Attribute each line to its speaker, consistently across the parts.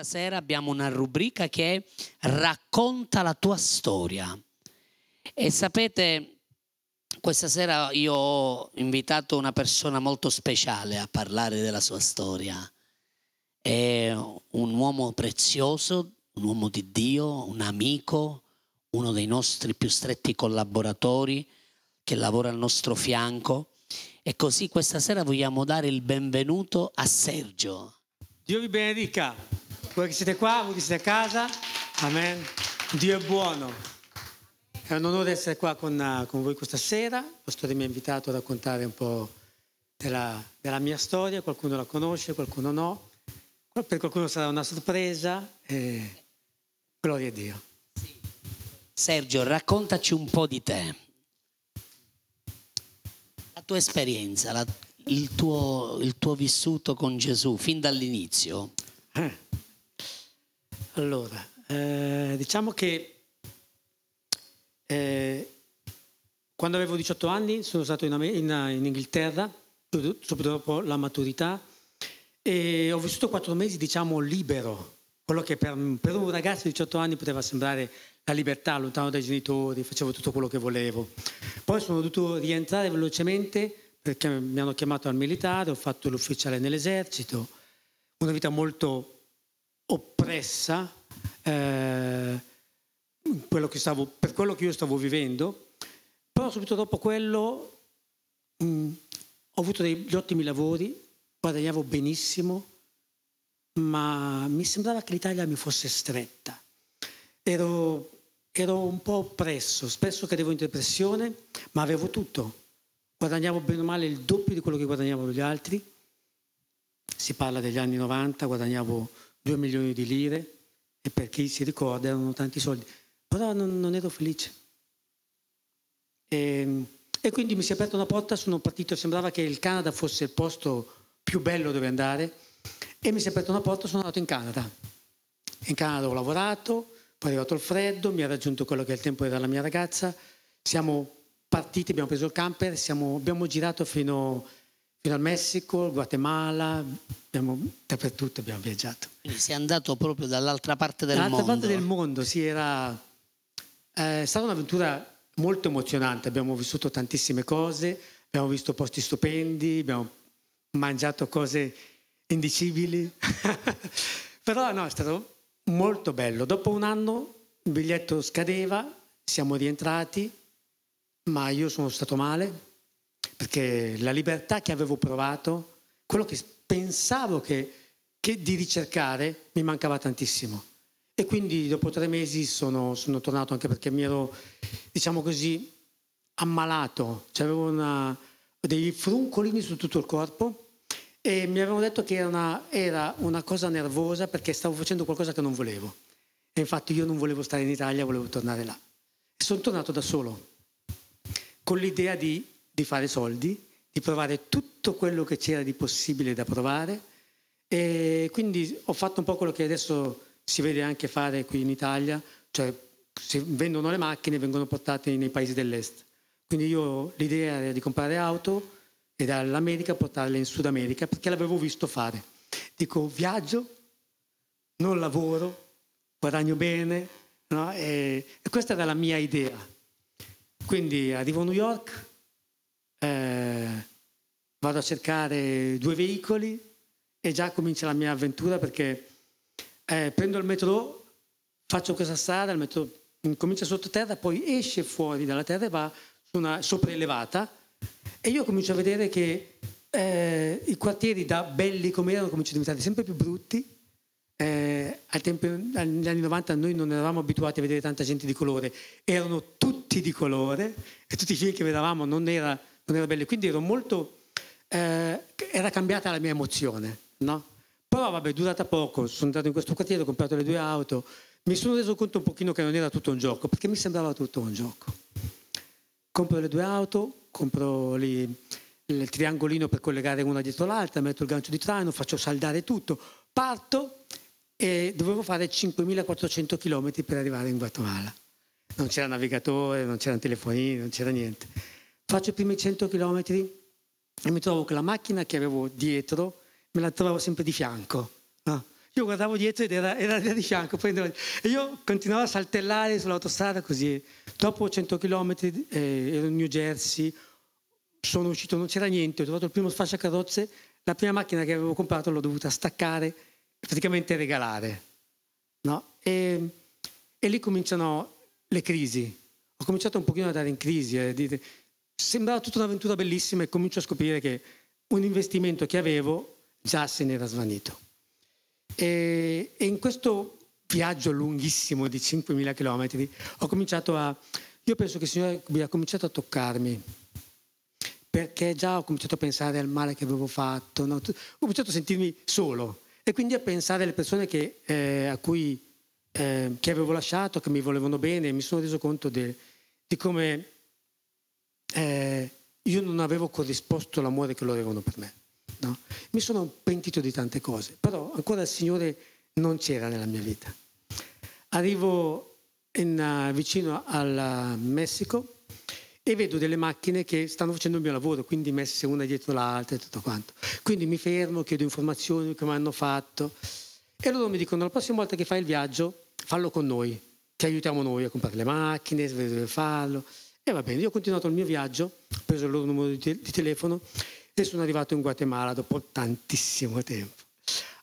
Speaker 1: Stasera abbiamo una rubrica che è Racconta la tua storia. E sapete, questa sera io ho invitato una persona molto speciale a parlare della sua storia. È un uomo prezioso, un uomo di Dio, un amico, uno dei nostri più stretti collaboratori che lavora al nostro fianco. E così questa sera vogliamo dare il benvenuto a Sergio.
Speaker 2: Dio vi benedica voi che siete qua, voi che siete a casa, amen. Dio è buono. È un onore essere qua con, uh, con voi questa sera. Il pastore mi ha invitato a raccontare un po' della, della, mia storia, qualcuno la conosce, qualcuno no. Per qualcuno sarà una sorpresa. E... Gloria a Dio.
Speaker 1: Sergio, raccontaci un po' di te. La tua esperienza, la, il, tuo, il, tuo, vissuto con Gesù fin dall'inizio.
Speaker 2: Eh. Allora, eh, diciamo che eh, quando avevo 18 anni sono stato in, in, in Inghilterra, subito dopo la maturità, e ho vissuto quattro mesi, diciamo, libero, quello che per, per, un ragazzo di 18 anni poteva sembrare la libertà, lontano dai genitori, facevo tutto quello che volevo. Poi sono dovuto rientrare velocemente perché mi hanno chiamato al militare, ho fatto l'ufficiale nell'esercito, una vita molto oppressa eh, quello stavo, per quello che io stavo vivendo, però subito dopo quello mh, mm, ho avuto degli ottimi lavori, guadagnavo benissimo, ma mi sembrava che l'Italia mi fosse stretta. Ero, ero un po' oppresso, spesso cadevo in depressione, ma avevo tutto. Guadagnavo bene o male il doppio di quello che guadagnavano gli altri. Si parla degli anni 90, guadagnavo 2 milioni di lire e per chi si ricorda erano tanti soldi, però non, non ero felice. E, ehm, e, quindi mi si è aperta una porta, sono partito, sembrava che il Canada fosse il posto più bello dove andare e mi si è aperta una porta, sono andato in Canada. In Canada ho lavorato, poi è arrivato il freddo, mi ha raggiunto quello che il tempo della mia ragazza, siamo partiti, abbiamo preso il camper, siamo, abbiamo girato fino fino al Messico, Guatemala, abbiamo, dappertutto abbiamo viaggiato.
Speaker 1: Quindi sei andato proprio dall'altra parte del
Speaker 2: dall'altra
Speaker 1: mondo.
Speaker 2: Dall'altra parte del mondo, sì, era eh, è stata un'avventura molto emozionante, abbiamo vissuto tantissime cose, abbiamo visto posti stupendi, abbiamo mangiato cose indicibili, però no, è stato molto bello. Dopo un anno il biglietto scadeva, siamo rientrati, ma io sono stato male, perché la libertà che avevo provato, quello che pensavo che, che di ricercare, mi mancava tantissimo. E quindi dopo tre mesi sono, sono tornato anche perché mi ero, diciamo così, ammalato, avevo una, dei fruncolini su tutto il corpo e mi avevano detto che era una, era una cosa nervosa perché stavo facendo qualcosa che non volevo. E infatti io non volevo stare in Italia, volevo tornare là. E sono tornato da solo, con l'idea di di fare soldi, di provare tutto quello che c'era di possibile da provare e quindi ho fatto un po' quello che adesso si vede anche fare qui in Italia, cioè se vendono le macchine vengono portate nei paesi dell'est. Quindi io l'idea era di comprare auto e dall'America portarle in Sud America perché l'avevo visto fare. Dico viaggio, non lavoro, guadagno bene, no? e, e questa era la mia idea. Quindi arrivo a New York, eh, vado a cercare due veicoli e già comincia la mia avventura perché eh, prendo il metro, faccio questa strada, il metro comincia sottoterra, poi esce fuori dalla terra e va su una sopraelevata e io comincio a vedere che eh, i quartieri da belli come erano cominciano a diventare sempre più brutti. Eh, tempo, negli anni 90 noi non eravamo abituati a vedere tanta gente di colore, erano tutti di colore e tutti i film che vedevamo non era. Quindi ero molto, eh, era cambiata la mia emozione, no? Però vabbè, è durata poco, sono andato in questo quartiere, ho comprato le due auto, mi sono reso conto un pochino che non era tutto un gioco, perché mi sembrava tutto un gioco. Compro le due auto, compro lì il triangolino per collegare una dietro l'altra, metto il gancio di traino, faccio saldare tutto, parto e dovevo fare 5400 km per arrivare in Guatemala. Non c'era navigatore, non c'erano telefonini, non c'era niente. Faccio i primi 100 km e mi trovo che la macchina che avevo dietro me la trovavo sempre di fianco. No? io guardavo dietro ed era, era di fianco, e io continuavo a saltellare sull'autostrada così. Dopo 100 km eh, ero in New Jersey, sono uscito, non c'era niente, ho trovato il primo sfasciacarrozze, la prima macchina che avevo comprato l'ho dovuta staccare e praticamente regalare. No? E, e, lì cominciano le crisi. Ho cominciato un pochino ad andare in crisi, eh, dire, sembrava tutta un'avventura bellissima e comincio a scoprire che un investimento che avevo già se n'era svanito. E, e in questo viaggio lunghissimo di 5.000 km ho cominciato a... Io penso che il Signore abbia cominciato a toccarmi perché già ho cominciato a pensare al male che avevo fatto, no? ho cominciato a sentirmi solo e quindi a pensare alle persone che, eh, a cui eh, che avevo lasciato, che mi volevano bene, mi sono reso conto de, di come eh, io non avevo corrisposto l'amore che loro avevano per me. No? Mi sono pentito di tante cose, però ancora il Signore non c'era nella mia vita. Arrivo in, uh, vicino al Messico e vedo delle macchine che stanno facendo il mio lavoro, quindi messe una dietro l'altra e tutto quanto. Quindi mi fermo, chiedo informazioni, come hanno fatto. E loro mi dicono, la prossima volta che fai il viaggio, fallo con noi, ti aiutiamo noi a comprare le macchine, dove farlo. E va bene, io ho continuato il mio viaggio, ho preso il loro numero di, te- di telefono e sono arrivato in Guatemala dopo tantissimo tempo.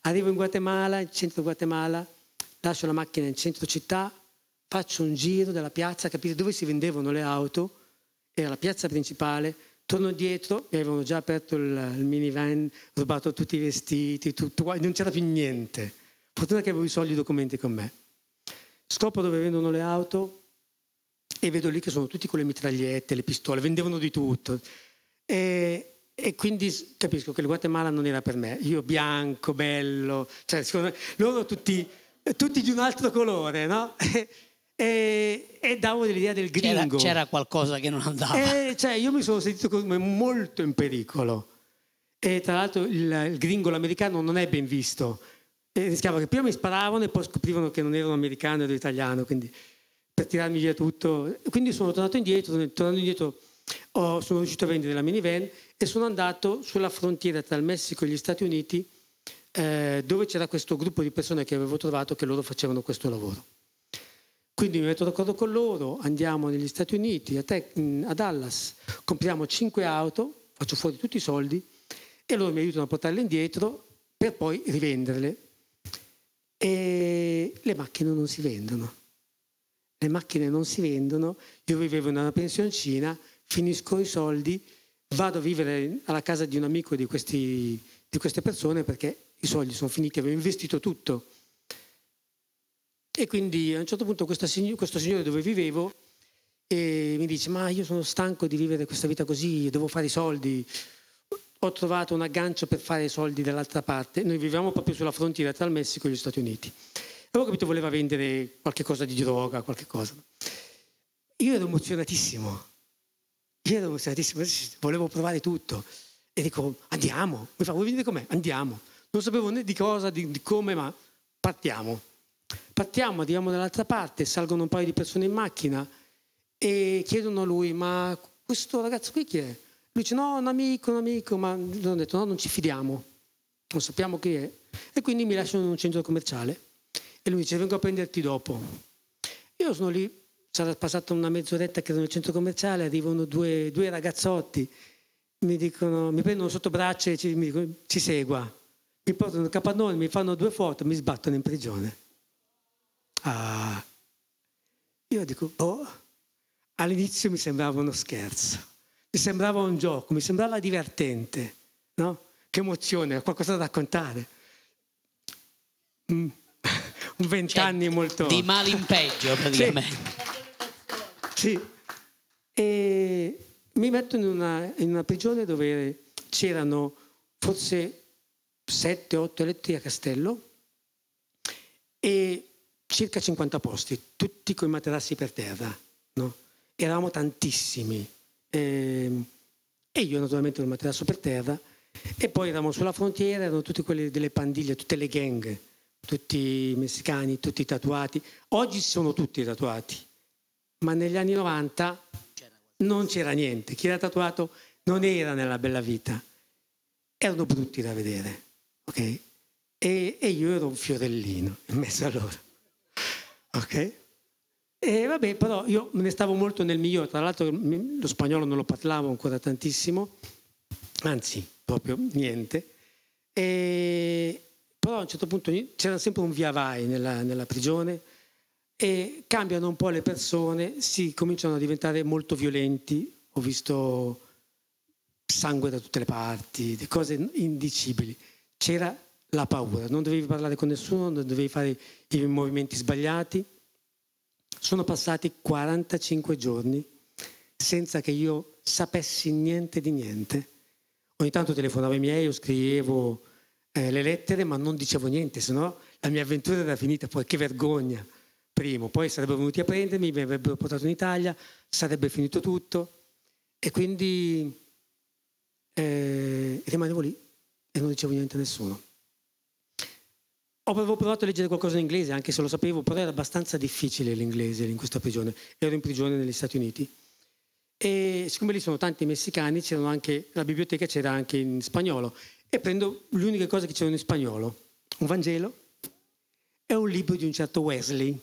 Speaker 2: Arrivo in Guatemala, in centro Guatemala, lascio la macchina in centro città, faccio un giro della piazza, capire dove si vendevano le auto, era la piazza principale, torno dietro, mi avevano già aperto il, il minivan, rubato tutti i vestiti, tutto, non c'era più niente. Fortuna che avevo i soldi documenti con me. Scopro dove vendono le auto e vedo lì che sono tutti con le mitragliette, le pistole, vendevano di tutto. E, e quindi capisco che il Guatemala non era per me. Io bianco, bello, cioè secondo me, loro tutti, tutti di un altro colore, no? E, e davo l'idea del gringo.
Speaker 1: C'era, c'era, qualcosa che non andava.
Speaker 2: E, cioè, io mi sono sentito come molto in pericolo. E tra l'altro il, il gringo, l'americano, non è ben visto. E rischiavo che prima mi sparavano e poi scoprivano che non ero americano, ero italiano, quindi per tirarmi via tutto. Quindi sono tornato indietro, tornando indietro ho, sono riuscito a vendere la minivan e sono andato sulla frontiera tra il Messico e gli Stati Uniti eh, dove c'era questo gruppo di persone che avevo trovato che loro facevano questo lavoro. Quindi mi metto d'accordo con loro, andiamo negli Stati Uniti, a, Te- a Dallas, compriamo cinque auto, faccio fuori tutti i soldi e loro mi aiutano a portarle indietro per poi rivenderle. E le macchine non si vendono. Le macchine non si vendono, io vivevo in una pensioncina, finisco i soldi, vado a vivere alla casa di un amico di, questi, di queste persone perché i soldi sono finiti, avevo investito tutto. E quindi a un certo punto questo signore dove vivevo mi dice ma io sono stanco di vivere questa vita così, devo fare i soldi. Ho trovato un aggancio per fare i soldi dall'altra parte. Noi viviamo proprio sulla frontiera tra il Messico e gli Stati Uniti. Avevo capito voleva vendere qualche cosa di droga, qualche cosa. Io ero emozionatissimo io ero emozionatissimo, volevo provare tutto. E dico, andiamo. Mi fa, vuoi venire con me? Andiamo. Non sapevo né di cosa, di, di come, ma partiamo. Partiamo, andiamo dall'altra parte, salgono un paio di persone in macchina e chiedono a lui, ma questo ragazzo qui chi è? Lui dice, no, un amico, un amico, ma hanno detto, no, non ci fidiamo, non sappiamo chi è. E quindi mi lasciano in un centro commerciale e lui dice, vengo a prenderti dopo. Io sono lì sarà passata una mezz'oretta che ero nel centro commerciale, arrivano due, due ragazzotti, mi, dicono, mi prendono sotto braccio e ci, mi dicono, ci segua. Mi portano il capannone, mi fanno due foto, mi sbattono in prigione. Ah. Io dico, oh, all'inizio mi sembrava uno scherzo, mi sembrava un gioco, mi sembrava divertente, no? Che emozione, qualcosa da raccontare. Mm. Un vent'anni cioè, molto...
Speaker 1: Di male in peggio praticamente.
Speaker 2: Sì. Sì. E mi metto in una, in una prigione dove c'erano forse 7-8 eletti a Castello e circa 50 posti, tutti con i materassi per terra. No? Eravamo tantissimi. E, ehm, e io naturalmente il materasso per terra. E poi eravamo sulla frontiera, erano tutti quelli delle pandiglie, tutte le gang, tutti messicani, tutti tatuati. Oggi sono tutti tatuati ma negli anni 90 non c'era niente. Chi era tatuato non era nella bella vita. Erano brutti da vedere, ok? e, e io ero un fiorellino in mezzo a loro. Ok? E vabbè, però io me ne stavo molto nel mio, tra l'altro lo spagnolo non lo parlavo ancora tantissimo, anzi, proprio niente. E, però a un certo punto c'era sempre un via vai nella, nella prigione e cambiano un po' le persone, si cominciano a diventare molto violenti. Ho visto sangue da tutte le parti, cose indicibili. C'era la paura, non dovevi parlare con nessuno, non dovevi fare i movimenti sbagliati. Sono passati 45 giorni senza che io sapessi niente di niente. Ogni tanto telefonavo ai miei, io scrivevo eh, le lettere, ma non dicevo niente, se no la mia avventura era finita, poi che vergogna. Primo, poi sarebbero venuti a prendermi, mi avrebbero portato in Italia, sarebbe finito tutto. E quindi eh, rimanevo lì e non dicevo niente a nessuno. Avevo provato a leggere qualcosa in inglese, anche se lo sapevo, però era abbastanza difficile l'inglese in questa prigione. Ero in prigione negli Stati Uniti. E siccome lì sono tanti messicani, c'erano anche, la biblioteca c'era anche in spagnolo. E prendo le uniche cose che c'erano in spagnolo. Un Vangelo e un libro di un certo Wesley.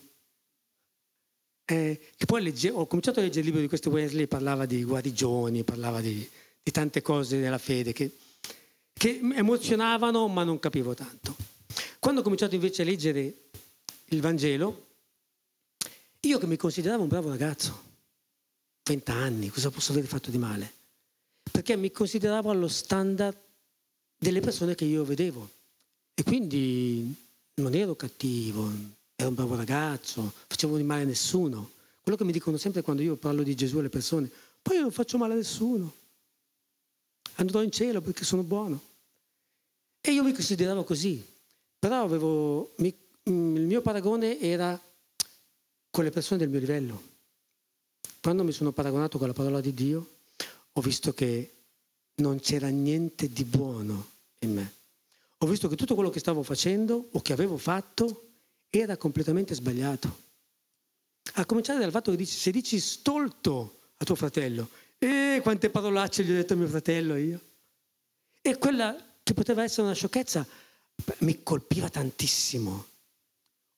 Speaker 2: Eh, poi legge, ho cominciato a leggere il libro di questo Wesley, parlava di guarigioni, parlava di, di tante cose della fede che, che emozionavano, ma non capivo tanto. Quando ho cominciato invece a leggere il Vangelo, io che mi consideravo un bravo ragazzo, 20 anni, cosa posso aver fatto di male? Perché mi consideravo allo standard delle persone che io vedevo. E quindi non ero cattivo, ero un bravo ragazzo, facevo di male a nessuno. Quello che mi dicono sempre quando io parlo di Gesù alle persone, poi io non faccio male a nessuno. Andrò in cielo perché sono buono. E io mi consideravo così. Però avevo, mi, mm, il mio paragone era con le persone del mio livello. Quando mi sono paragonato con la parola di Dio, ho visto che non c'era niente di buono in me. Ho visto che tutto quello che stavo facendo o che avevo fatto era completamente sbagliato. A cominciare dal fatto che dici, se dici stolto a tuo fratello, e quante parolacce gli ho detto a mio fratello io. E quella che poteva essere una sciocchezza mi colpiva tantissimo.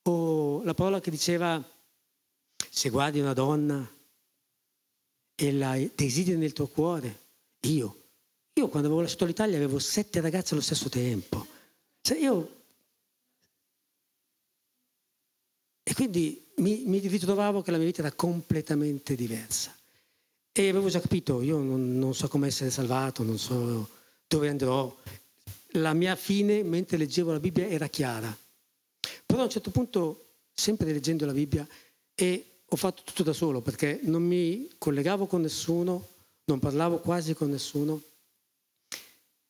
Speaker 2: O la parola che diceva, se guardi una donna e la desideri nel tuo cuore, io, io quando avevo lasciato l'Italia avevo sette ragazze allo stesso tempo. Cioè io... E quindi mi, mi ritrovavo che la mia vita era completamente diversa. E avevo già capito, io non, non so come essere salvato, non so dove andrò la mia fine mentre leggevo la Bibbia era chiara. Però a un certo punto, sempre leggendo la Bibbia, e ho fatto tutto da solo perché non mi collegavo con nessuno, non parlavo quasi con nessuno,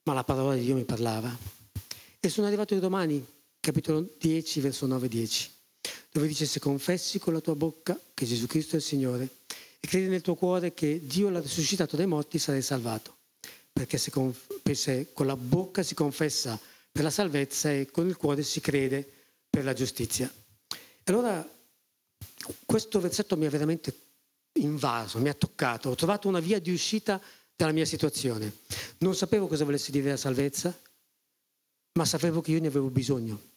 Speaker 2: ma la parola di Dio mi parlava. E sono arrivato in Romani, capitolo 10, verso 9-10, dove dice se confessi con la tua bocca che Gesù Cristo è il Signore e credi nel tuo cuore che Dio l'ha risuscitato dai morti, sarai salvato perché se con, se con la bocca si confessa per la salvezza e con il cuore si crede per la giustizia. Allora questo versetto mi ha veramente invaso, mi ha toccato, ho trovato una via di uscita dalla mia situazione. Non sapevo cosa volesse dire la salvezza, ma sapevo che io ne avevo bisogno.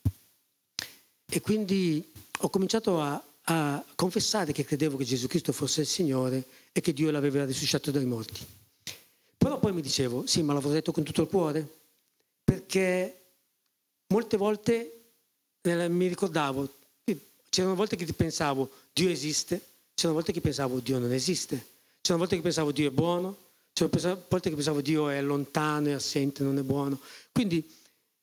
Speaker 2: E quindi ho cominciato a, a confessare che credevo che Gesù Cristo fosse il Signore e che Dio l'aveva risuscitato dai morti. Però poi mi dicevo, sì, ma l'avrò detto con tutto il cuore, perché molte volte mi ricordavo, c'erano volte che pensavo Dio esiste, c'erano volte che pensavo Dio non esiste, c'erano volte che pensavo Dio è buono, c'erano volte che pensavo Dio è lontano, è assente, non è buono. Quindi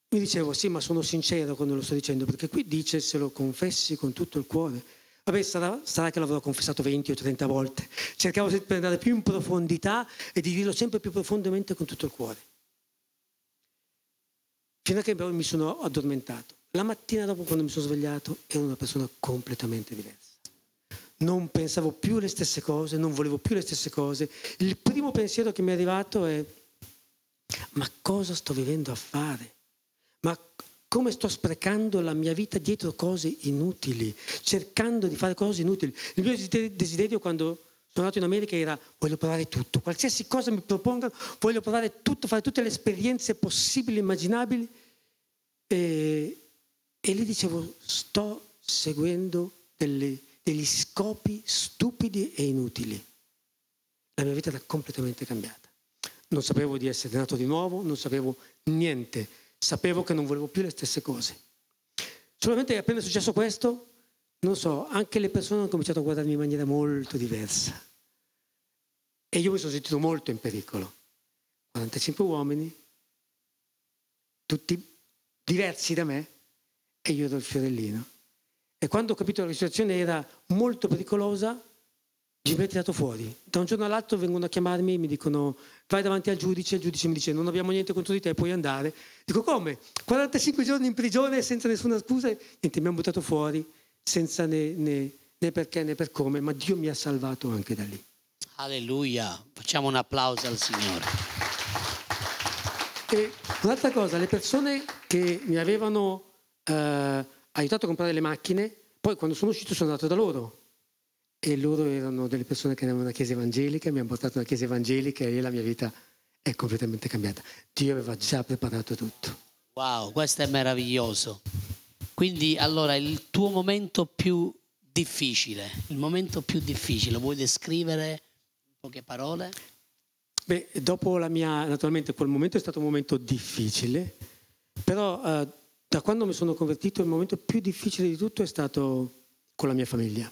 Speaker 2: mi dicevo, sì, ma sono sincero quando lo sto dicendo, perché qui dice se lo confessi con tutto il cuore. Vabbè, sarà, sarà, che l'avrò confessato 20 o 30 volte. Cercavo di andare più in profondità e di dirlo sempre più profondamente con tutto il cuore. Fino a che mi sono addormentato. La mattina dopo, quando mi sono svegliato, ero una persona completamente diversa. Non pensavo più le stesse cose, non volevo più le stesse cose. Il primo pensiero che mi è arrivato è, ma cosa sto vivendo a fare? Ma come sto sprecando la mia vita dietro cose inutili, cercando di fare cose inutili. Il mio desiderio quando sono andato in America era voglio provare tutto, qualsiasi cosa mi propongano, voglio provare tutto, fare tutte le esperienze possibili immaginabili. E, E lì dicevo, sto seguendo delle, degli scopi stupidi e inutili. La mia vita era completamente cambiata. Non sapevo di essere nato di nuovo, non sapevo niente, sapevo che non volevo più le stesse cose. Solamente appena è successo questo, non so, anche le persone hanno cominciato a guardarmi in maniera molto diversa. E io mi sono sentito molto in pericolo. 45 uomini, tutti diversi da me, e io ero il fiorellino. E quando ho capito che la situazione era molto pericolosa, mi ha tirato fuori. Da un giorno all'altro vengono a chiamarmi e mi dicono vai davanti al giudice, il giudice mi dice non abbiamo niente contro di te, puoi andare. Dico come? 45 giorni in prigione senza nessuna scusa? Niente, mi hanno buttato fuori senza né, né, né perché né per come, ma Dio mi ha salvato anche da lì.
Speaker 1: Alleluia, facciamo un applauso al Signore.
Speaker 2: E un'altra cosa, le persone che mi avevano eh, aiutato a comprare le macchine, poi quando sono uscito sono andato da loro e loro erano delle persone che avevano una chiesa evangelica, mi hanno portato una chiesa evangelica e la mia vita è completamente cambiata. Dio aveva già preparato tutto.
Speaker 1: Wow, questo è meraviglioso. Quindi allora il tuo momento più difficile, il momento più difficile, vuoi descrivere in poche parole?
Speaker 2: Beh, dopo la mia, naturalmente quel momento è stato un momento difficile, però eh, da quando mi sono convertito il momento più difficile di tutto è stato con la mia famiglia.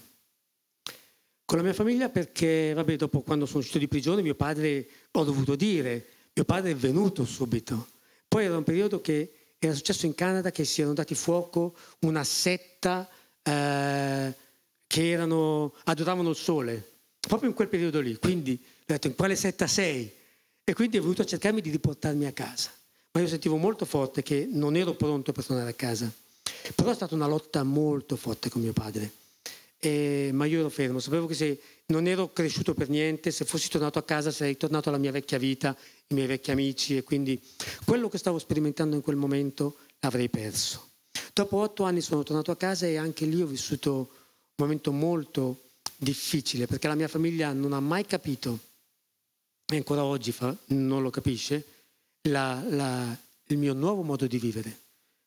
Speaker 2: Con la mia famiglia perché, vabbè, dopo quando sono uscito di prigione, mio padre, ho dovuto dire, mio padre è venuto subito. Poi era un periodo che era successo in Canada che si erano dati fuoco una setta eh, che erano, adoravano il sole, proprio in quel periodo lì. Quindi ho detto, in quale setta sei? E quindi è venuto a cercarmi di riportarmi a casa ma io sentivo molto forte che non ero pronto per tornare a casa. Però è stata una lotta molto forte con mio padre. E, ma io ero fermo, sapevo che se non ero cresciuto per niente, se fossi tornato a casa sarei tornato alla mia vecchia vita, i miei vecchi amici e quindi quello che stavo sperimentando in quel momento l'avrei perso. Dopo otto anni sono tornato a casa e anche lì ho vissuto un momento molto difficile perché la mia famiglia non ha mai capito e ancora oggi fa, non lo capisce la, la, il mio nuovo modo di vivere.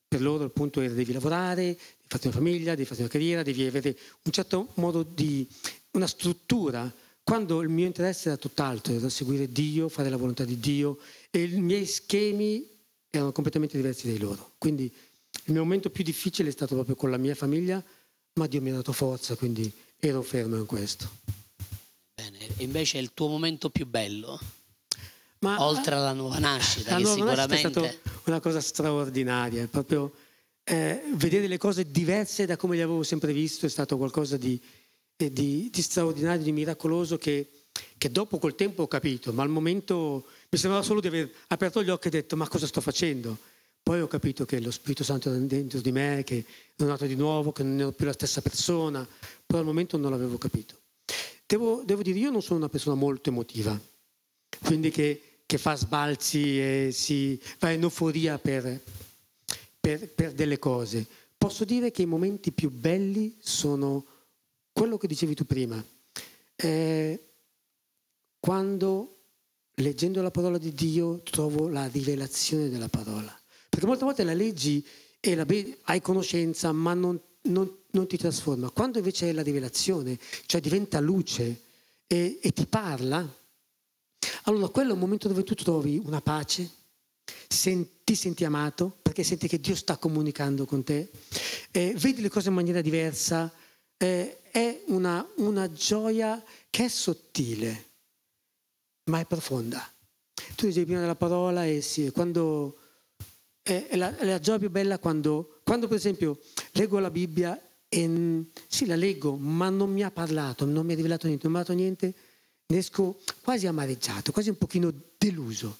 Speaker 2: Per loro il punto era devi lavorare, devi fare una famiglia, devi fare una carriera, devi avere un certo modo di, una struttura, quando il mio interesse era tutt'altro, era seguire Dio, fare la volontà di Dio e i miei schemi erano completamente diversi dai loro. Quindi il mio momento più difficile è stato proprio con la mia famiglia, ma Dio mi ha dato forza, quindi ero fermo in questo.
Speaker 1: Bene, invece il tuo momento più bello? Ma Oltre alla nuova nascita, la nuova sicuramente...
Speaker 2: Nascita è stata una cosa straordinaria, proprio eh, vedere le cose diverse da come le avevo sempre visto è stato qualcosa di, eh, di, di straordinario, di miracoloso che, che, dopo col tempo ho capito, ma al momento mi sembrava solo di aver aperto gli occhi e detto ma cosa sto facendo? Poi ho capito che lo Spirito Santo era dentro di me, che non nato di nuovo, che non ero più la stessa persona, però al momento non l'avevo capito. Devo, devo dire, io non sono una persona molto emotiva, quindi che che fa sbalzi e si va in euforia per, per, per delle cose. Posso dire che i momenti più belli sono quello che dicevi tu prima. Eh, quando leggendo la parola di Dio trovo la rivelazione della parola. Perché molte volte la leggi e la hai conoscenza, ma non, non, non, ti trasforma. Quando invece è la rivelazione, cioè diventa luce e, e ti parla, allora quello è un momento dove tu trovi una pace, senti, ti senti amato perché senti che Dio sta comunicando con te, eh, vedi le cose in maniera diversa, eh, è una, una gioia che è sottile, ma è profonda. Tu dicevi prima della parola e sì, quando è, la, è la, gioia più bella quando, quando, per esempio leggo la Bibbia e sì la leggo, ma non mi ha parlato, non mi ha rivelato niente, non mi ha dato niente, ne esco quasi amareggiato, quasi un pochino deluso.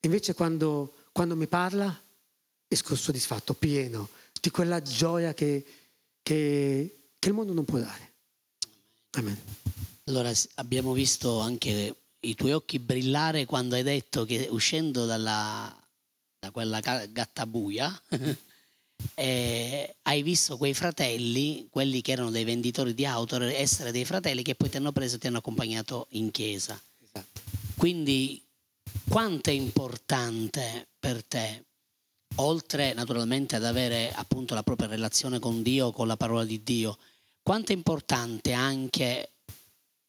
Speaker 2: Invece quando, quando mi parla esco soddisfatto, pieno di quella gioia che, che, che il mondo non può dare. Amen.
Speaker 1: Allora abbiamo visto anche i tuoi occhi brillare quando hai detto che uscendo dalla, da quella gattabuia eh, hai visto quei fratelli, quelli che erano dei venditori di auto, essere dei fratelli che poi ti hanno preso e ti hanno accompagnato in chiesa. Esatto. Quindi quanto è importante per te oltre naturalmente ad avere appunto la propria relazione con Dio, con la parola di Dio, quanto è importante anche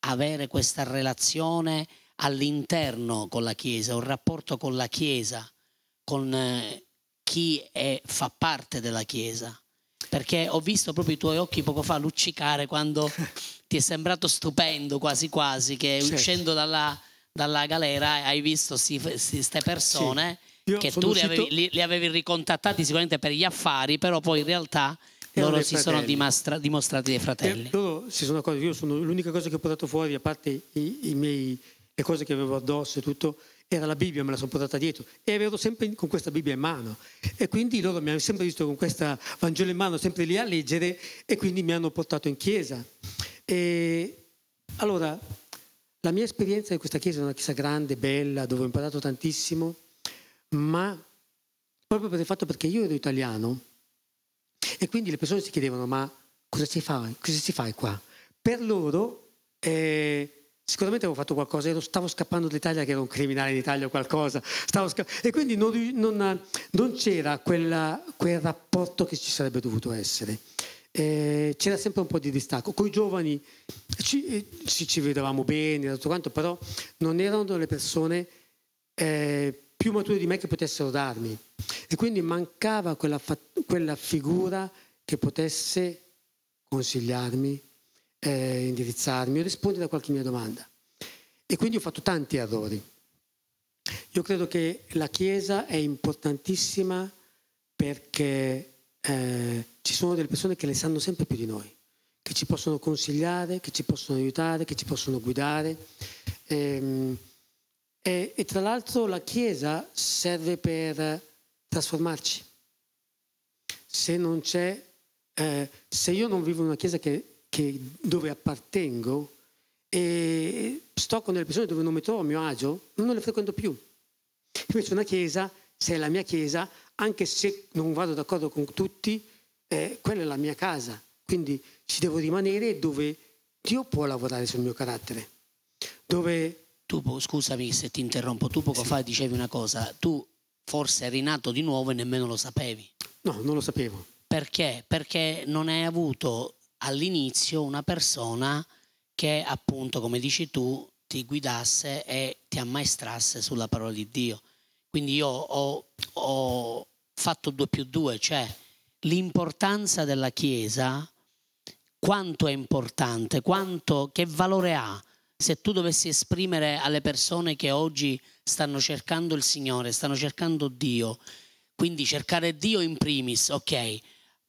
Speaker 1: avere questa relazione all'interno con la Chiesa, un rapporto con la Chiesa, con eh, chi è, fa parte della Chiesa. Perché ho visto proprio i tuoi occhi poco fa luccicare quando ti è sembrato stupendo quasi quasi che certo. uscendo dalla, dalla, galera hai visto queste persone sì. che tu li avevi, li, li avevi ricontattati sicuramente per gli affari, però poi in realtà loro si fratelli. sono dimostra- dimostrati dei fratelli.
Speaker 2: E si sono io sono l'unica cosa che ho portato fuori, a parte i, i miei, le cose che avevo addosso e tutto, era la Bibbia, me la sono portata dietro e ero sempre con questa Bibbia in mano. E quindi loro mi hanno sempre visto con questa Vangelo in mano, sempre lì a leggere e quindi mi hanno portato in chiesa. E allora, la mia esperienza in questa chiesa è una chiesa grande, bella, dove ho imparato tantissimo, ma proprio per il fatto perché io ero italiano e quindi le persone si chiedevano ma cosa si fa, cosa si fa qua? Per loro... Eh, Sicuramente avevo fatto qualcosa, ero, stavo scappando dall'Italia che ero un criminale in Italia o qualcosa, sca- e quindi non, non, non c'era quella, quel rapporto che ci sarebbe dovuto essere. Eh, c'era sempre un po' di distacco. Con i giovani ci, eh, ci, ci, vedevamo bene, tutto quanto, però non erano le persone eh, più mature di me che potessero darmi. E quindi mancava quella, quella figura che potesse consigliarmi, eh, indirizzarmi o rispondere a qualche mia domanda. E quindi ho fatto tanti errori. Io credo che la Chiesa è importantissima perché eh, ci sono delle persone che le sanno sempre più di noi, che ci possono consigliare, che ci possono aiutare, che ci possono guidare. Ehm, e, e, tra l'altro la Chiesa serve per trasformarci. Se non c'è, eh, se io non vivo in una Chiesa che che, dove appartengo e sto con delle persone dove non mi trovo a mio agio, non le frequento più. Invece una chiesa, se è la mia chiesa, anche se non vado d'accordo con tutti, eh, quella è la mia casa. Quindi ci devo rimanere dove Dio può lavorare sul mio carattere. Dove...
Speaker 1: Tu, scusami se ti interrompo, tu poco sì. fa dicevi una cosa, tu forse eri nato di nuovo e nemmeno lo sapevi.
Speaker 2: No, non lo sapevo.
Speaker 1: Perché? Perché non hai avuto all'inizio una persona che appunto, come dici tu, ti guidasse e ti ammaestrasse sulla parola di Dio. Quindi io ho, ho fatto due più due, cioè l'importanza della Chiesa, quanto è importante, quanto, che valore ha se tu dovessi esprimere alle persone che oggi stanno cercando il Signore, stanno cercando Dio, quindi cercare Dio in primis, ok,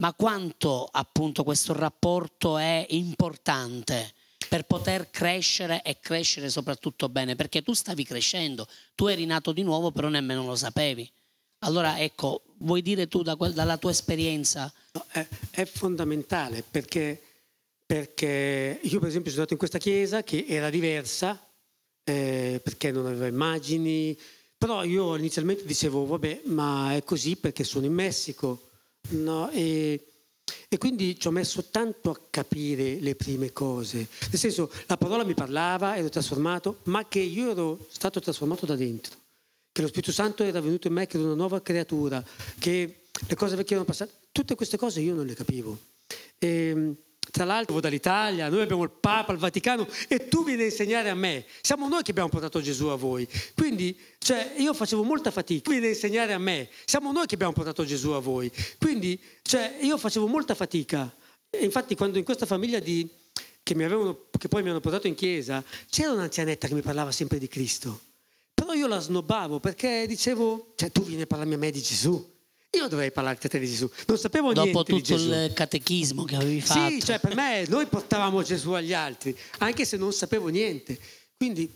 Speaker 1: ma quanto appunto questo rapporto è importante per poter crescere e crescere soprattutto bene, perché tu stavi crescendo, tu eri nato di nuovo però nemmeno lo sapevi. Allora ecco, vuoi dire tu da quel, dalla tua esperienza?
Speaker 2: No, è, è, fondamentale perché, perché, io per esempio sono stato in questa chiesa che era diversa eh, perché non aveva immagini, però io inizialmente dicevo vabbè ma è così perché sono in Messico No, e, e, quindi ci ho messo tanto a capire le prime cose. Nel senso, la parola mi parlava, ero trasformato, ma che io ero stato trasformato da dentro. Che lo Spirito Santo era venuto in me, che ero una nuova creatura, che le cose vecchie erano passate. Tutte queste cose io non le capivo. E, ehm, tra l'altro dall'Italia, noi abbiamo il Papa, il Vaticano e tu vieni a insegnare a me. Siamo noi che abbiamo portato Gesù a voi. Quindi, cioè, io facevo molta fatica. Tu vieni a insegnare a me. Siamo noi che abbiamo portato Gesù a voi. Quindi, cioè, io facevo molta fatica. E infatti, quando in questa famiglia di, che, avevano, che poi mi hanno portato in chiesa, c'era un'anzianetta che mi parlava sempre di Cristo. Però io la snobbavo perché dicevo, cioè, tu vieni a parlarmi a me di Gesù. Io dovrei parlarti a te di Gesù. Non sapevo
Speaker 1: Dopo
Speaker 2: niente
Speaker 1: di. Dopo tutto il catechismo che avevi fatto.
Speaker 2: Sì, cioè per me noi portavamo Gesù agli altri, anche se non sapevo niente. Quindi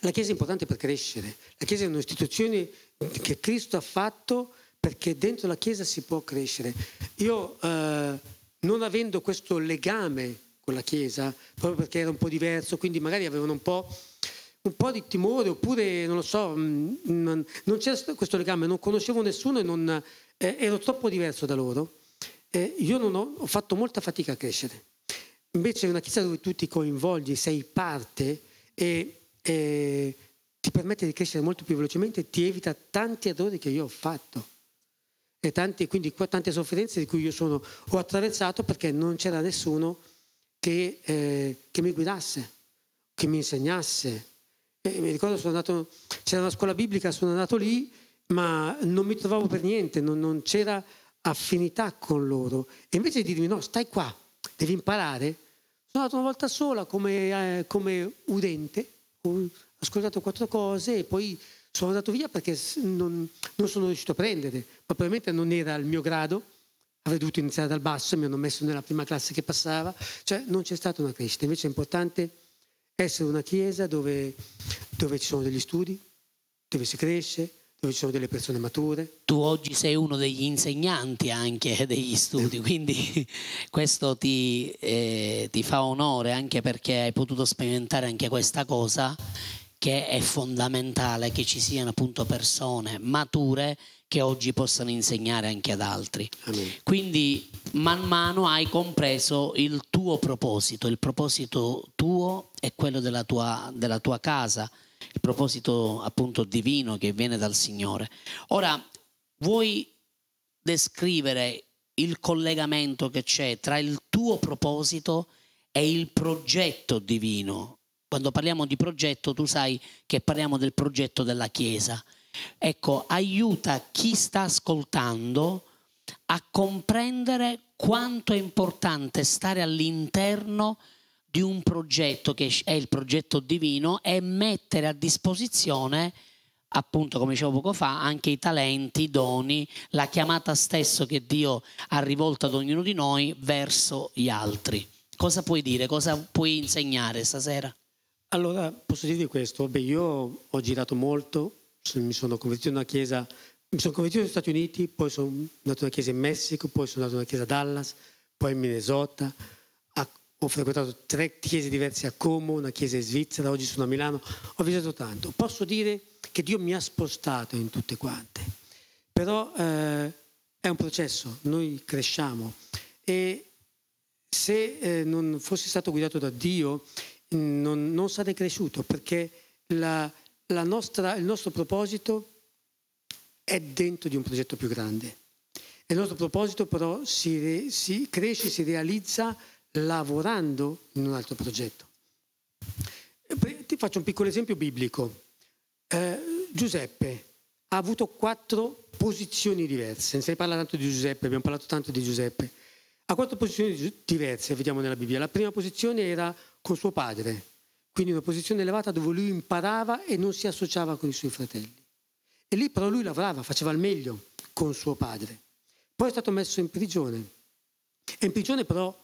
Speaker 2: la Chiesa è importante per crescere. La Chiesa è un'istituzione che Cristo ha fatto perché dentro la Chiesa si può crescere. Io, eh, non avendo questo legame con la Chiesa, proprio perché era un po' diverso, quindi magari avevano un po' un po' di timore oppure non lo so, mm, non c'era questo legame, non conoscevo nessuno e non, eh, ero troppo diverso da loro. Eh, io non ho, ho, fatto molta fatica a crescere. Invece una chiesa dove tu ti coinvolgi, sei parte e, e ti permette di crescere molto più velocemente, ti evita tanti errori che io ho fatto. e tanti, quindi tante sofferenze di cui io sono, ho attraversato perché non c'era nessuno che, eh, che mi guidasse, che mi insegnasse. E mi ricordo sono andato, c'era una scuola biblica, sono andato lì, ma non mi trovavo per niente, non, non c'era affinità con loro. E invece di dirmi no, stai qua, devi imparare, sono andato una volta sola come, eh, come udente, ho ascoltato quattro cose e poi sono andato via perché non, non sono riuscito a prendere, probabilmente non era il mio grado, avrei dovuto iniziare dal basso, mi hanno messo nella prima classe che passava, cioè non c'è stata una crescita, invece è importante essere una chiesa dove, dove ci sono degli studi, dove si cresce, dove ci sono delle persone mature.
Speaker 1: Tu oggi sei uno degli insegnanti anche degli studi, quindi questo ti, eh, ti fa onore anche perché hai potuto sperimentare anche questa cosa che è fondamentale che ci siano appunto persone mature che oggi possano insegnare anche ad altri.
Speaker 2: Amen.
Speaker 1: Quindi man mano hai compreso il tuo proposito, il proposito tuo è quello della tua, della tua casa, il proposito appunto divino che viene dal Signore. Ora, vuoi descrivere il collegamento che c'è tra il tuo proposito e il progetto divino quando parliamo di progetto tu sai che parliamo del progetto della Chiesa. Ecco, aiuta chi sta ascoltando a comprendere quanto è importante stare all'interno un progetto che è il progetto divino e mettere a disposizione appunto come dicevo poco fa, anche i talenti, i doni, la chiamata stesso che Dio ha rivolto ad ognuno di noi verso gli altri. Cosa puoi dire? Cosa puoi insegnare stasera?
Speaker 2: Allora, posso dirvi questo? Beh, io ho girato molto, mi sono convertito in una chiesa, mi sono convertito negli Stati Uniti, poi sono andato in una chiesa in Messico, poi sono andato in una chiesa a Dallas, poi in Minnesota, ho frequentato tre chiese diverse a Como, una chiesa in Svizzera, oggi sono a Milano, ho visitato tanto. Posso dire che Dio mi ha spostato in tutte quante, però eh, è un processo, noi cresciamo e se eh, non fossi stato guidato da Dio non, non sarei cresciuto perché la, la nostra, il nostro proposito è dentro di un progetto più grande. Il nostro proposito però si, si cresce, si realizza lavorando in un altro progetto. Ti faccio un piccolo esempio biblico. Eh, Giuseppe ha avuto quattro posizioni diverse. Non si parla tanto di Giuseppe, abbiamo parlato tanto di Giuseppe. Ha quattro posizioni diverse, vediamo nella Bibbia. La prima posizione era con suo padre, quindi una posizione elevata dove lui imparava e non si associava con i suoi fratelli. E lì però lui lavorava, faceva il meglio con suo padre. Poi è stato messo in prigione. E in prigione però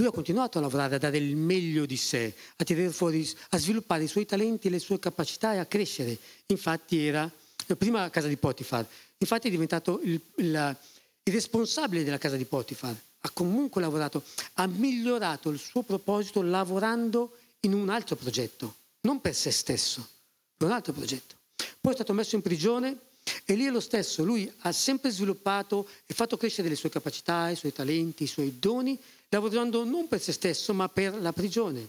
Speaker 2: lui ha continuato a lavorare, a dare il meglio di sé, a tirare fuori, a sviluppare i suoi talenti, le sue capacità e a crescere. Infatti era, prima a casa di Potifar, infatti è diventato il, il, il responsabile della casa di Potifar ha comunque lavorato, ha migliorato il suo proposito lavorando in un altro progetto, non per se stesso, per un altro progetto. Poi è stato messo in prigione e lì è lo stesso, lui ha sempre sviluppato e fatto crescere le sue capacità, i suoi talenti, i suoi doni, lavorando non per se stesso ma per la prigione,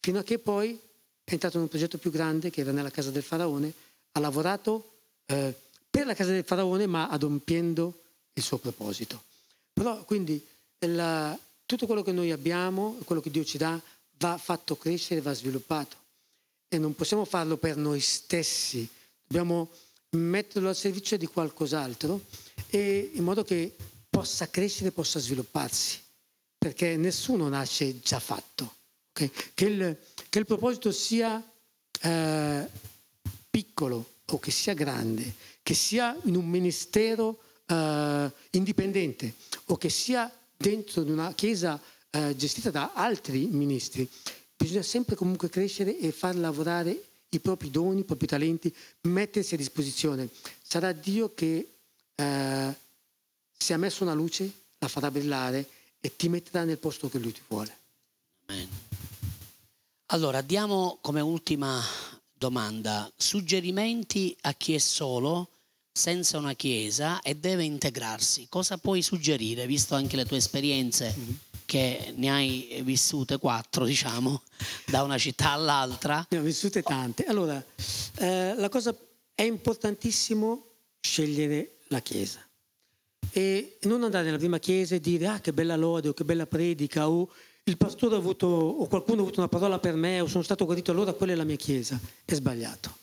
Speaker 2: fino a che poi è entrato in un progetto più grande che era nella casa del faraone, ha lavorato eh, per la casa del faraone ma adempiendo il suo proposito. Però quindi la, tutto quello che noi abbiamo, quello che Dio ci dà, va fatto crescere, va sviluppato. E non possiamo farlo per noi stessi, dobbiamo metterlo al servizio di qualcos'altro e in modo che possa crescere, possa svilupparsi, perché nessuno nasce già fatto. Okay? Che, il, che, il, proposito sia eh, piccolo o che sia grande, che sia in un ministero eh, indipendente o che sia dentro di una chiesa eh, gestita da altri ministri, bisogna sempre comunque crescere e far lavorare i propri doni, i propri talenti, mettersi a disposizione. Sarà Dio che eh, se ha messo una luce, la farà brillare e ti metterà nel posto che Lui ti vuole.
Speaker 1: Amen. Allora, diamo come ultima domanda suggerimenti a chi è solo senza una chiesa e deve integrarsi. Cosa puoi suggerire, visto anche le tue esperienze mm-hmm. che ne hai vissute quattro, diciamo, da una città all'altra?
Speaker 2: Ne ho vissute tante. Allora, eh, la cosa è importantissimo scegliere la chiesa. E non andare nella prima chiesa e dire ah che bella lode o che bella predica o il pastore ha avuto o qualcuno ha avuto una parola per me o sono stato guarito allora quella è la mia chiesa. È sbagliato.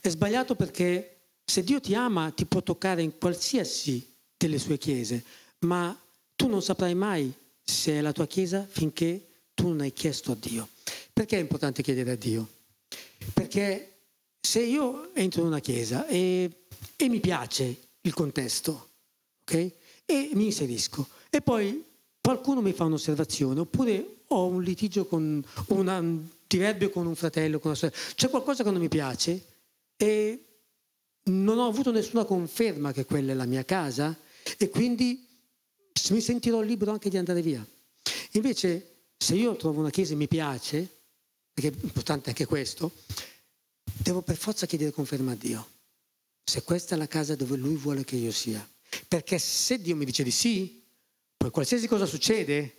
Speaker 2: È sbagliato perché se Dio ti ama ti può toccare in qualsiasi delle sue chiese, ma tu non saprai mai se è la tua chiesa finché tu non hai chiesto a Dio. Perché è importante chiedere a Dio? Perché se io entro in una chiesa e, e mi piace il contesto, ok? E mi inserisco e poi qualcuno mi fa un'osservazione oppure ho un litigio con una diverbio con un fratello, con una sorella, c'è qualcosa che non mi piace e non ho avuto nessuna conferma che quella è la mia casa e quindi mi sentirò libero anche di andare via. Invece, se io trovo una chiesa e mi piace, perché è importante anche questo, devo per forza chiedere conferma a Dio. Se questa è la casa dove Lui vuole che io sia. Perché se Dio mi dice di sì, poi qualsiasi cosa succede,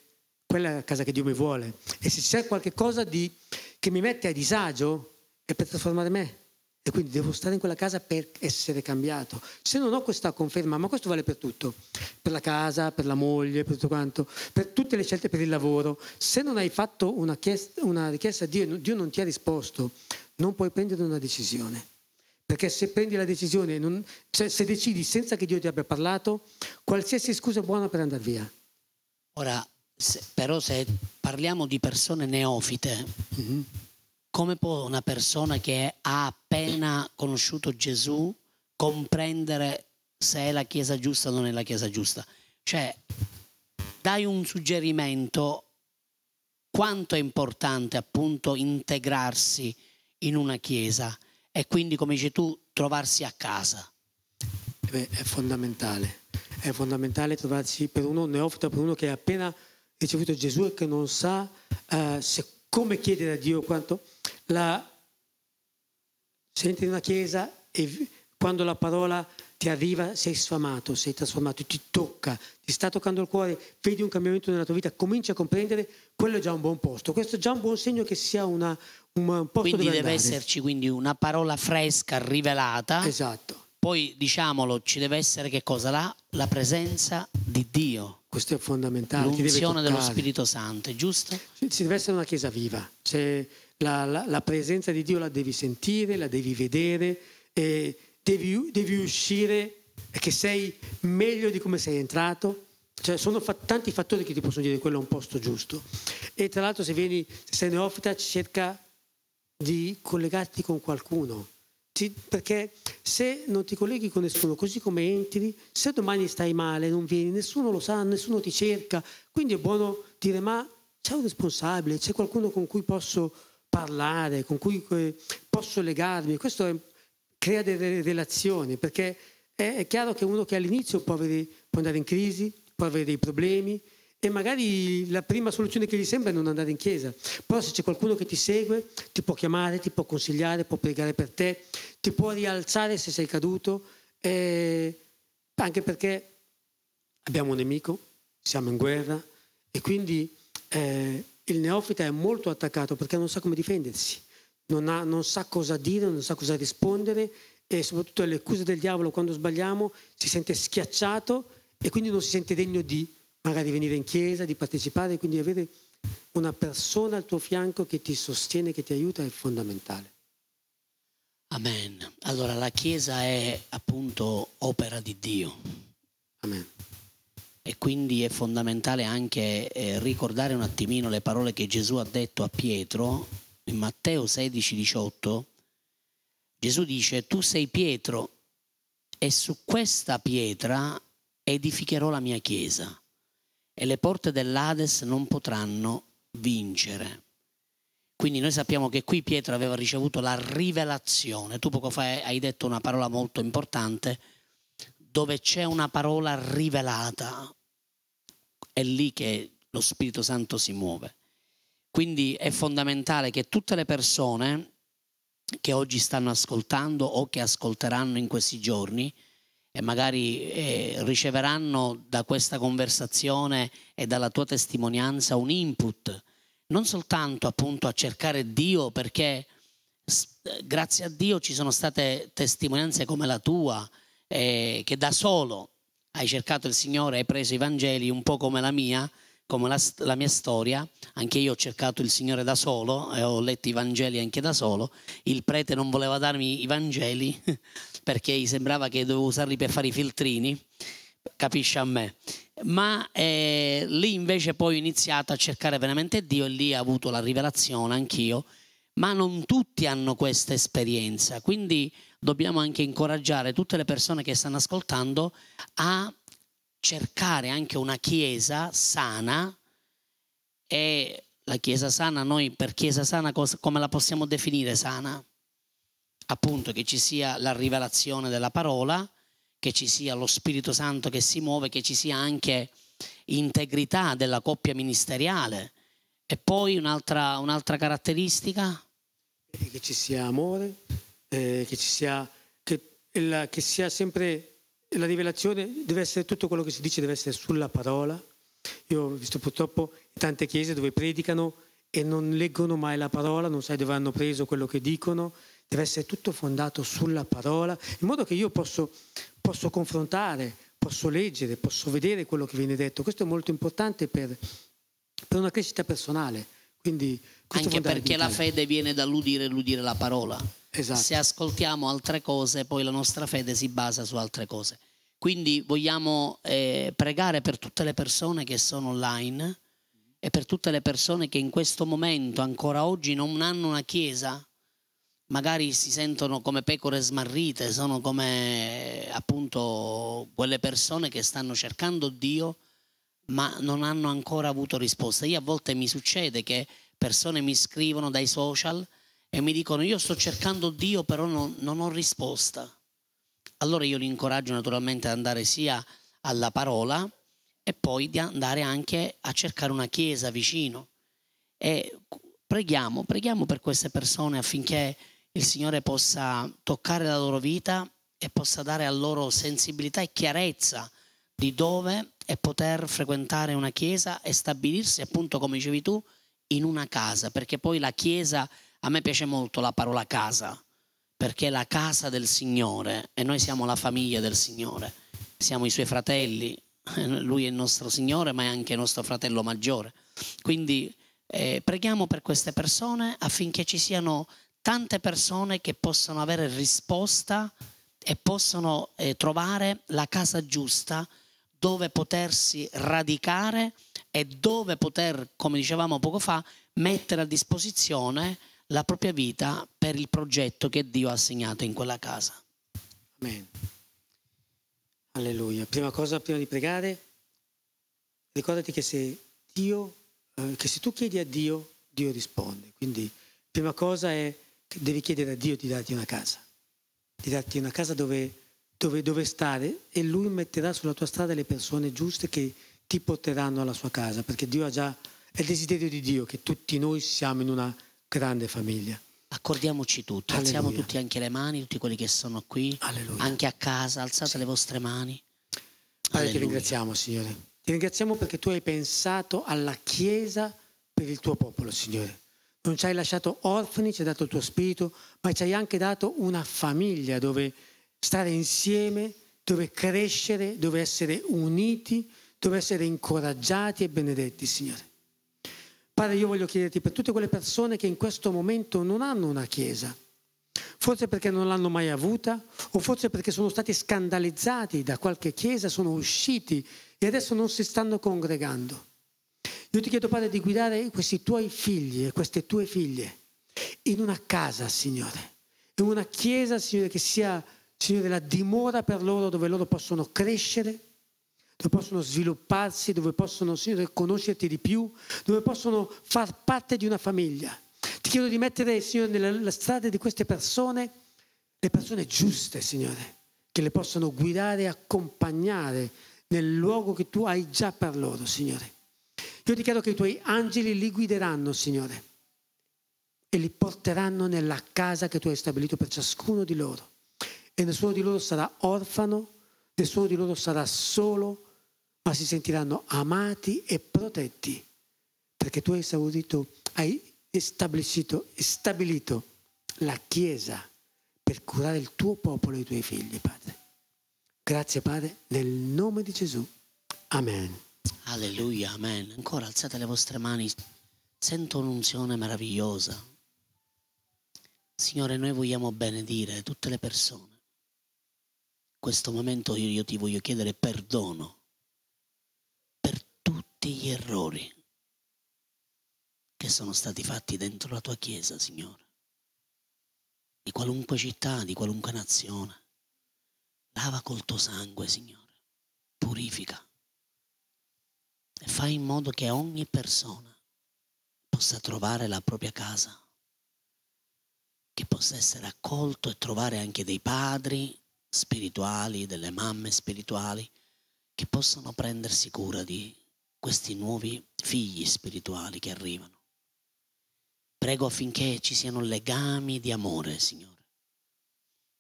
Speaker 2: quella è la casa che Dio mi vuole. E se c'è qualcosa di, che mi mette a disagio, è per trasformare me. E quindi devo stare in quella casa per essere cambiato. Se non ho questa conferma, ma questo vale per tutto, per la casa, per la moglie, per tutto quanto, per tutte le scelte per il lavoro, se non hai fatto una, chiesta, una richiesta a Dio e Dio non ti ha risposto, non puoi prendere una decisione. Perché se prendi la decisione, non, cioè se decidi senza che Dio ti abbia parlato, qualsiasi scusa è buona per andare via.
Speaker 1: Ora, se, però se parliamo di persone neofite, mm-hmm come può una persona che ha appena conosciuto Gesù comprendere se è la Chiesa giusta o non è la Chiesa giusta? Cioè, dai un suggerimento quanto è importante appunto integrarsi in una Chiesa e quindi, come dici tu, trovarsi a casa.
Speaker 2: Beh, è fondamentale, è fondamentale trovarsi per uno neofita, per uno che ha appena ricevuto Gesù e che non sa uh, se, come chiedere a Dio quanto la, se entri in una chiesa e quando la parola ti arriva sei sfamato, sei trasformato, ti tocca, ti sta toccando il cuore, vedi un cambiamento nella tua vita, cominci a comprendere, quello è già un buon posto. Questo è già un buon segno che sia una, un posto
Speaker 1: quindi deve
Speaker 2: andare.
Speaker 1: esserci quindi una parola fresca, rivelata.
Speaker 2: Esatto.
Speaker 1: Poi diciamolo, ci deve essere che cosa? La, la presenza di Dio.
Speaker 2: Questo è fondamentale.
Speaker 1: L'unzione dello Spirito Santo, giusto?
Speaker 2: Ci deve essere una chiesa viva. C'è la, la, la, presenza di Dio la devi sentire, la devi vedere, e devi, devi uscire che sei meglio di come sei entrato. Cioè, sono fa- tanti fattori che ti possono dire quello è un posto giusto. E tra l'altro, se, vieni, se sei neofita, cerca di collegarti con qualcuno. Ti, perché se non ti colleghi con nessuno, così come entri, se domani stai male, non vieni, nessuno lo sa, nessuno ti cerca. Quindi è buono dire: Ma c'è un responsabile, c'è qualcuno con cui posso parlare, con cui eh, posso legarmi. Questo è, crea delle relazioni, perché è, è, chiaro che uno che all'inizio può, avere, può andare in crisi, può avere dei problemi e magari la prima soluzione che gli sembra è non andare in chiesa. Però se c'è qualcuno che ti segue, ti può chiamare, ti può consigliare, può pregare per te, ti può rialzare se sei caduto, eh, anche perché abbiamo un nemico, siamo in guerra e quindi eh, il neofita è molto attaccato perché non sa come difendersi, non, ha, non sa cosa dire, non sa cosa rispondere e soprattutto alle accuse del diavolo quando sbagliamo si sente schiacciato e quindi non si sente degno di magari venire in chiesa, di partecipare, quindi avere una persona al tuo fianco che ti sostiene, che ti aiuta è fondamentale.
Speaker 1: Amen. Allora la Chiesa è appunto opera di Dio.
Speaker 2: Amen
Speaker 1: e quindi è fondamentale anche eh, ricordare un attimino le parole che Gesù ha detto a Pietro in Matteo 16, 18. Gesù dice, tu sei Pietro e su questa pietra edificherò la mia chiesa e le porte dell'Ades non potranno vincere. Quindi noi sappiamo che qui Pietro aveva ricevuto la rivelazione. Tu poco fa hai detto una parola molto importante, dove c'è una parola rivelata, è lì che lo Spirito Santo si muove. Quindi è fondamentale che tutte le persone che oggi stanno ascoltando o che ascolteranno in questi giorni e magari eh, riceveranno da questa conversazione e dalla tua testimonianza un input, non soltanto appunto a cercare Dio perché grazie a Dio ci sono state testimonianze come la tua eh, che da solo hai cercato il Signore, hai preso i Vangeli un po' come la mia, come la, la, mia storia, anche io ho cercato il Signore da solo e ho letto i Vangeli anche da solo, il prete non voleva darmi i Vangeli perché gli sembrava che dovevo usarli per fare i filtrini, capisce a me. Ma eh, lì invece poi ho iniziato a cercare veramente Dio e lì ho avuto la rivelazione anch'io, ma non tutti hanno questa esperienza, quindi dobbiamo anche incoraggiare tutte le persone che stanno ascoltando a cercare anche una chiesa sana e la chiesa sana, noi per chiesa sana come la possiamo definire sana? Appunto che ci sia la rivelazione della parola, che ci sia lo Spirito Santo che si muove, che ci sia anche integrità della coppia ministeriale. E poi un'altra, un'altra caratteristica?
Speaker 2: Che ci sia amore, eh, che ci sia, che, che sia sempre la rivelazione deve essere tutto quello che si dice deve essere sulla parola. Io ho visto purtroppo tante chiese dove predicano e non leggono mai la parola, non sai dove hanno preso quello che dicono, deve essere tutto fondato sulla parola, in modo che io posso, posso confrontare, posso leggere, posso vedere quello che viene detto. Questo è molto importante per, per una crescita personale. Quindi,
Speaker 1: Anche perché la fede viene dall'udire e l'udire la parola. Esatto. Se ascoltiamo altre cose, poi la nostra fede si basa su altre cose. Quindi vogliamo eh, pregare per tutte le persone che sono online e per tutte le persone che in questo momento, ancora oggi, non hanno una chiesa, magari si sentono come pecore smarrite, sono come appunto quelle persone che stanno cercando Dio ma non hanno ancora avuto risposta. Io a volte mi succede che persone mi scrivono dai social e mi dicono io sto cercando Dio però non, non ho risposta. Allora io li incoraggio naturalmente ad andare sia alla parola e poi di andare anche a cercare una chiesa vicino. E preghiamo, preghiamo per queste persone affinché il Signore possa toccare la loro vita e possa dare a loro sensibilità e chiarezza di dove e poter frequentare una chiesa e stabilirsi appunto come dicevi tu in una casa, perché poi la chiesa a me piace molto la parola casa, perché è la casa del Signore e noi siamo la famiglia del Signore, siamo i suoi fratelli, lui è il nostro Signore ma è anche il nostro fratello maggiore. Quindi eh, preghiamo per queste persone affinché ci siano tante persone che possano avere risposta e possano eh, trovare la casa giusta dove potersi radicare e dove poter, come dicevamo poco fa, mettere a disposizione la propria vita per il progetto che Dio ha assegnato in quella casa.
Speaker 2: Amen. Alleluia. Prima cosa, prima di pregare, ricordati che se Dio, eh, che se tu chiedi a Dio, Dio risponde. Quindi, prima cosa è che devi chiedere a Dio di darti una casa, di darti una casa dove, dove, dove stare e Lui metterà sulla tua strada le persone giuste che ti porteranno alla sua casa, perché Dio ha già, è il desiderio di Dio che tutti noi siamo in una grande famiglia.
Speaker 1: Accordiamoci tutti, Alleluia. alziamo tutti anche le mani, tutti quelli che sono qui, Alleluia. anche a casa, alzate sì. le vostre mani.
Speaker 2: Padre, Alleluia. ti ringraziamo, Signore. Ti ringraziamo perché tu hai pensato alla Chiesa per il tuo popolo, Signore. Non ci hai lasciato orfani, ci hai dato il tuo spirito, ma ci hai anche dato una famiglia dove stare insieme, dove crescere, dove essere uniti, dove essere incoraggiati e benedetti, Signore. Padre, io voglio chiederti per tutte quelle persone che in questo momento non hanno una chiesa, forse perché non l'hanno mai avuta o forse perché sono stati scandalizzati da qualche chiesa, sono usciti e adesso non si stanno congregando. Io ti chiedo, Padre, di guidare questi tuoi figli e queste tue figlie in una casa, Signore, in una chiesa, Signore, che sia, Signore, la dimora per loro dove loro possono crescere, dove possono svilupparsi, dove possono Signore, conoscerti di più, dove possono far parte di una famiglia. Ti chiedo di mettere, Signore, nella strada di queste persone le persone giuste, Signore, che le possano guidare e accompagnare nel luogo che tu hai già per loro, Signore. Io ti chiedo che i tuoi angeli li guideranno, Signore, e li porteranno nella casa che tu hai stabilito per ciascuno di loro. E nessuno di loro sarà orfano, nessuno di loro sarà solo, ma si sentiranno amati e protetti, perché tu hai esaurito, hai stabilito, stabilito la Chiesa per curare il tuo popolo e i tuoi figli, Padre. Grazie Padre, nel nome di Gesù. Amen.
Speaker 1: Alleluia, amen. Ancora alzate le vostre mani. Sento un'unzione meravigliosa. Signore, noi vogliamo benedire tutte le persone. In questo momento io, io ti voglio chiedere perdono per tutti gli errori che sono stati fatti dentro la tua Chiesa, Signore. Di qualunque città, di qualunque nazione. Lava col tuo sangue, Signore. Purifica. E fai in modo che ogni persona possa trovare la propria casa, che possa essere accolto e trovare anche dei padri spirituali, delle mamme spirituali, che possano prendersi cura di questi nuovi figli spirituali che arrivano. Prego affinché ci siano legami di amore, Signore.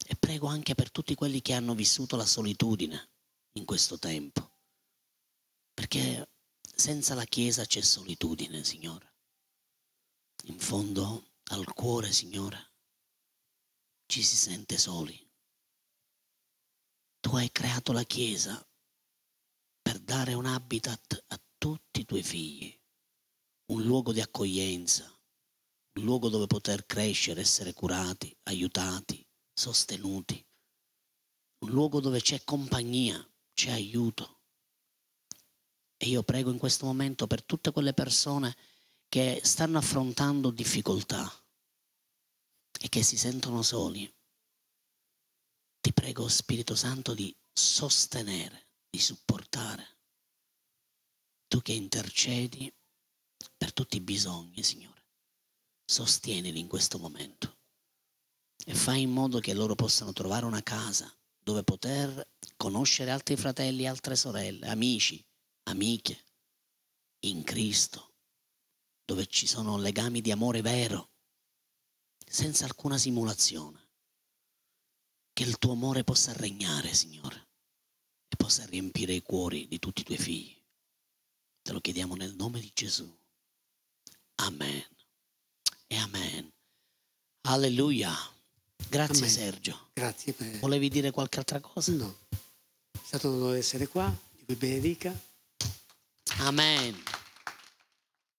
Speaker 1: E prego anche per tutti quelli che hanno vissuto la solitudine in questo tempo. Perché senza la Chiesa c'è solitudine, Signore. In fondo al cuore, Signore, ci si sente soli. Tu hai creato la Chiesa per dare un habitat tutti i tuoi figli, un luogo di accoglienza, un luogo dove poter crescere, essere curati, aiutati, sostenuti, un luogo dove c'è compagnia, c'è aiuto. E io prego in questo momento per tutte quelle persone che stanno affrontando difficoltà e che si sentono soli. Ti prego, Spirito Santo, di sostenere, di supportare. Tu che intercedi per tutti i bisogni, Signore, sostienili in questo momento e fai in modo che loro possano trovare una casa dove poter conoscere altri fratelli, altre sorelle, amici, amiche, in Cristo, dove ci sono legami di amore vero, senza alcuna simulazione. Che il tuo amore possa regnare, Signore, e possa riempire i cuori di tutti i tuoi figli. Te lo chiediamo nel nome di Gesù. Amen. E amen. Alleluia. Grazie
Speaker 2: Amen.
Speaker 1: Sergio.
Speaker 2: Grazie per...
Speaker 1: Volevi dire qualche altra cosa?
Speaker 2: No. È stato un onore essere qua. Dio vi benedica.
Speaker 1: Amen.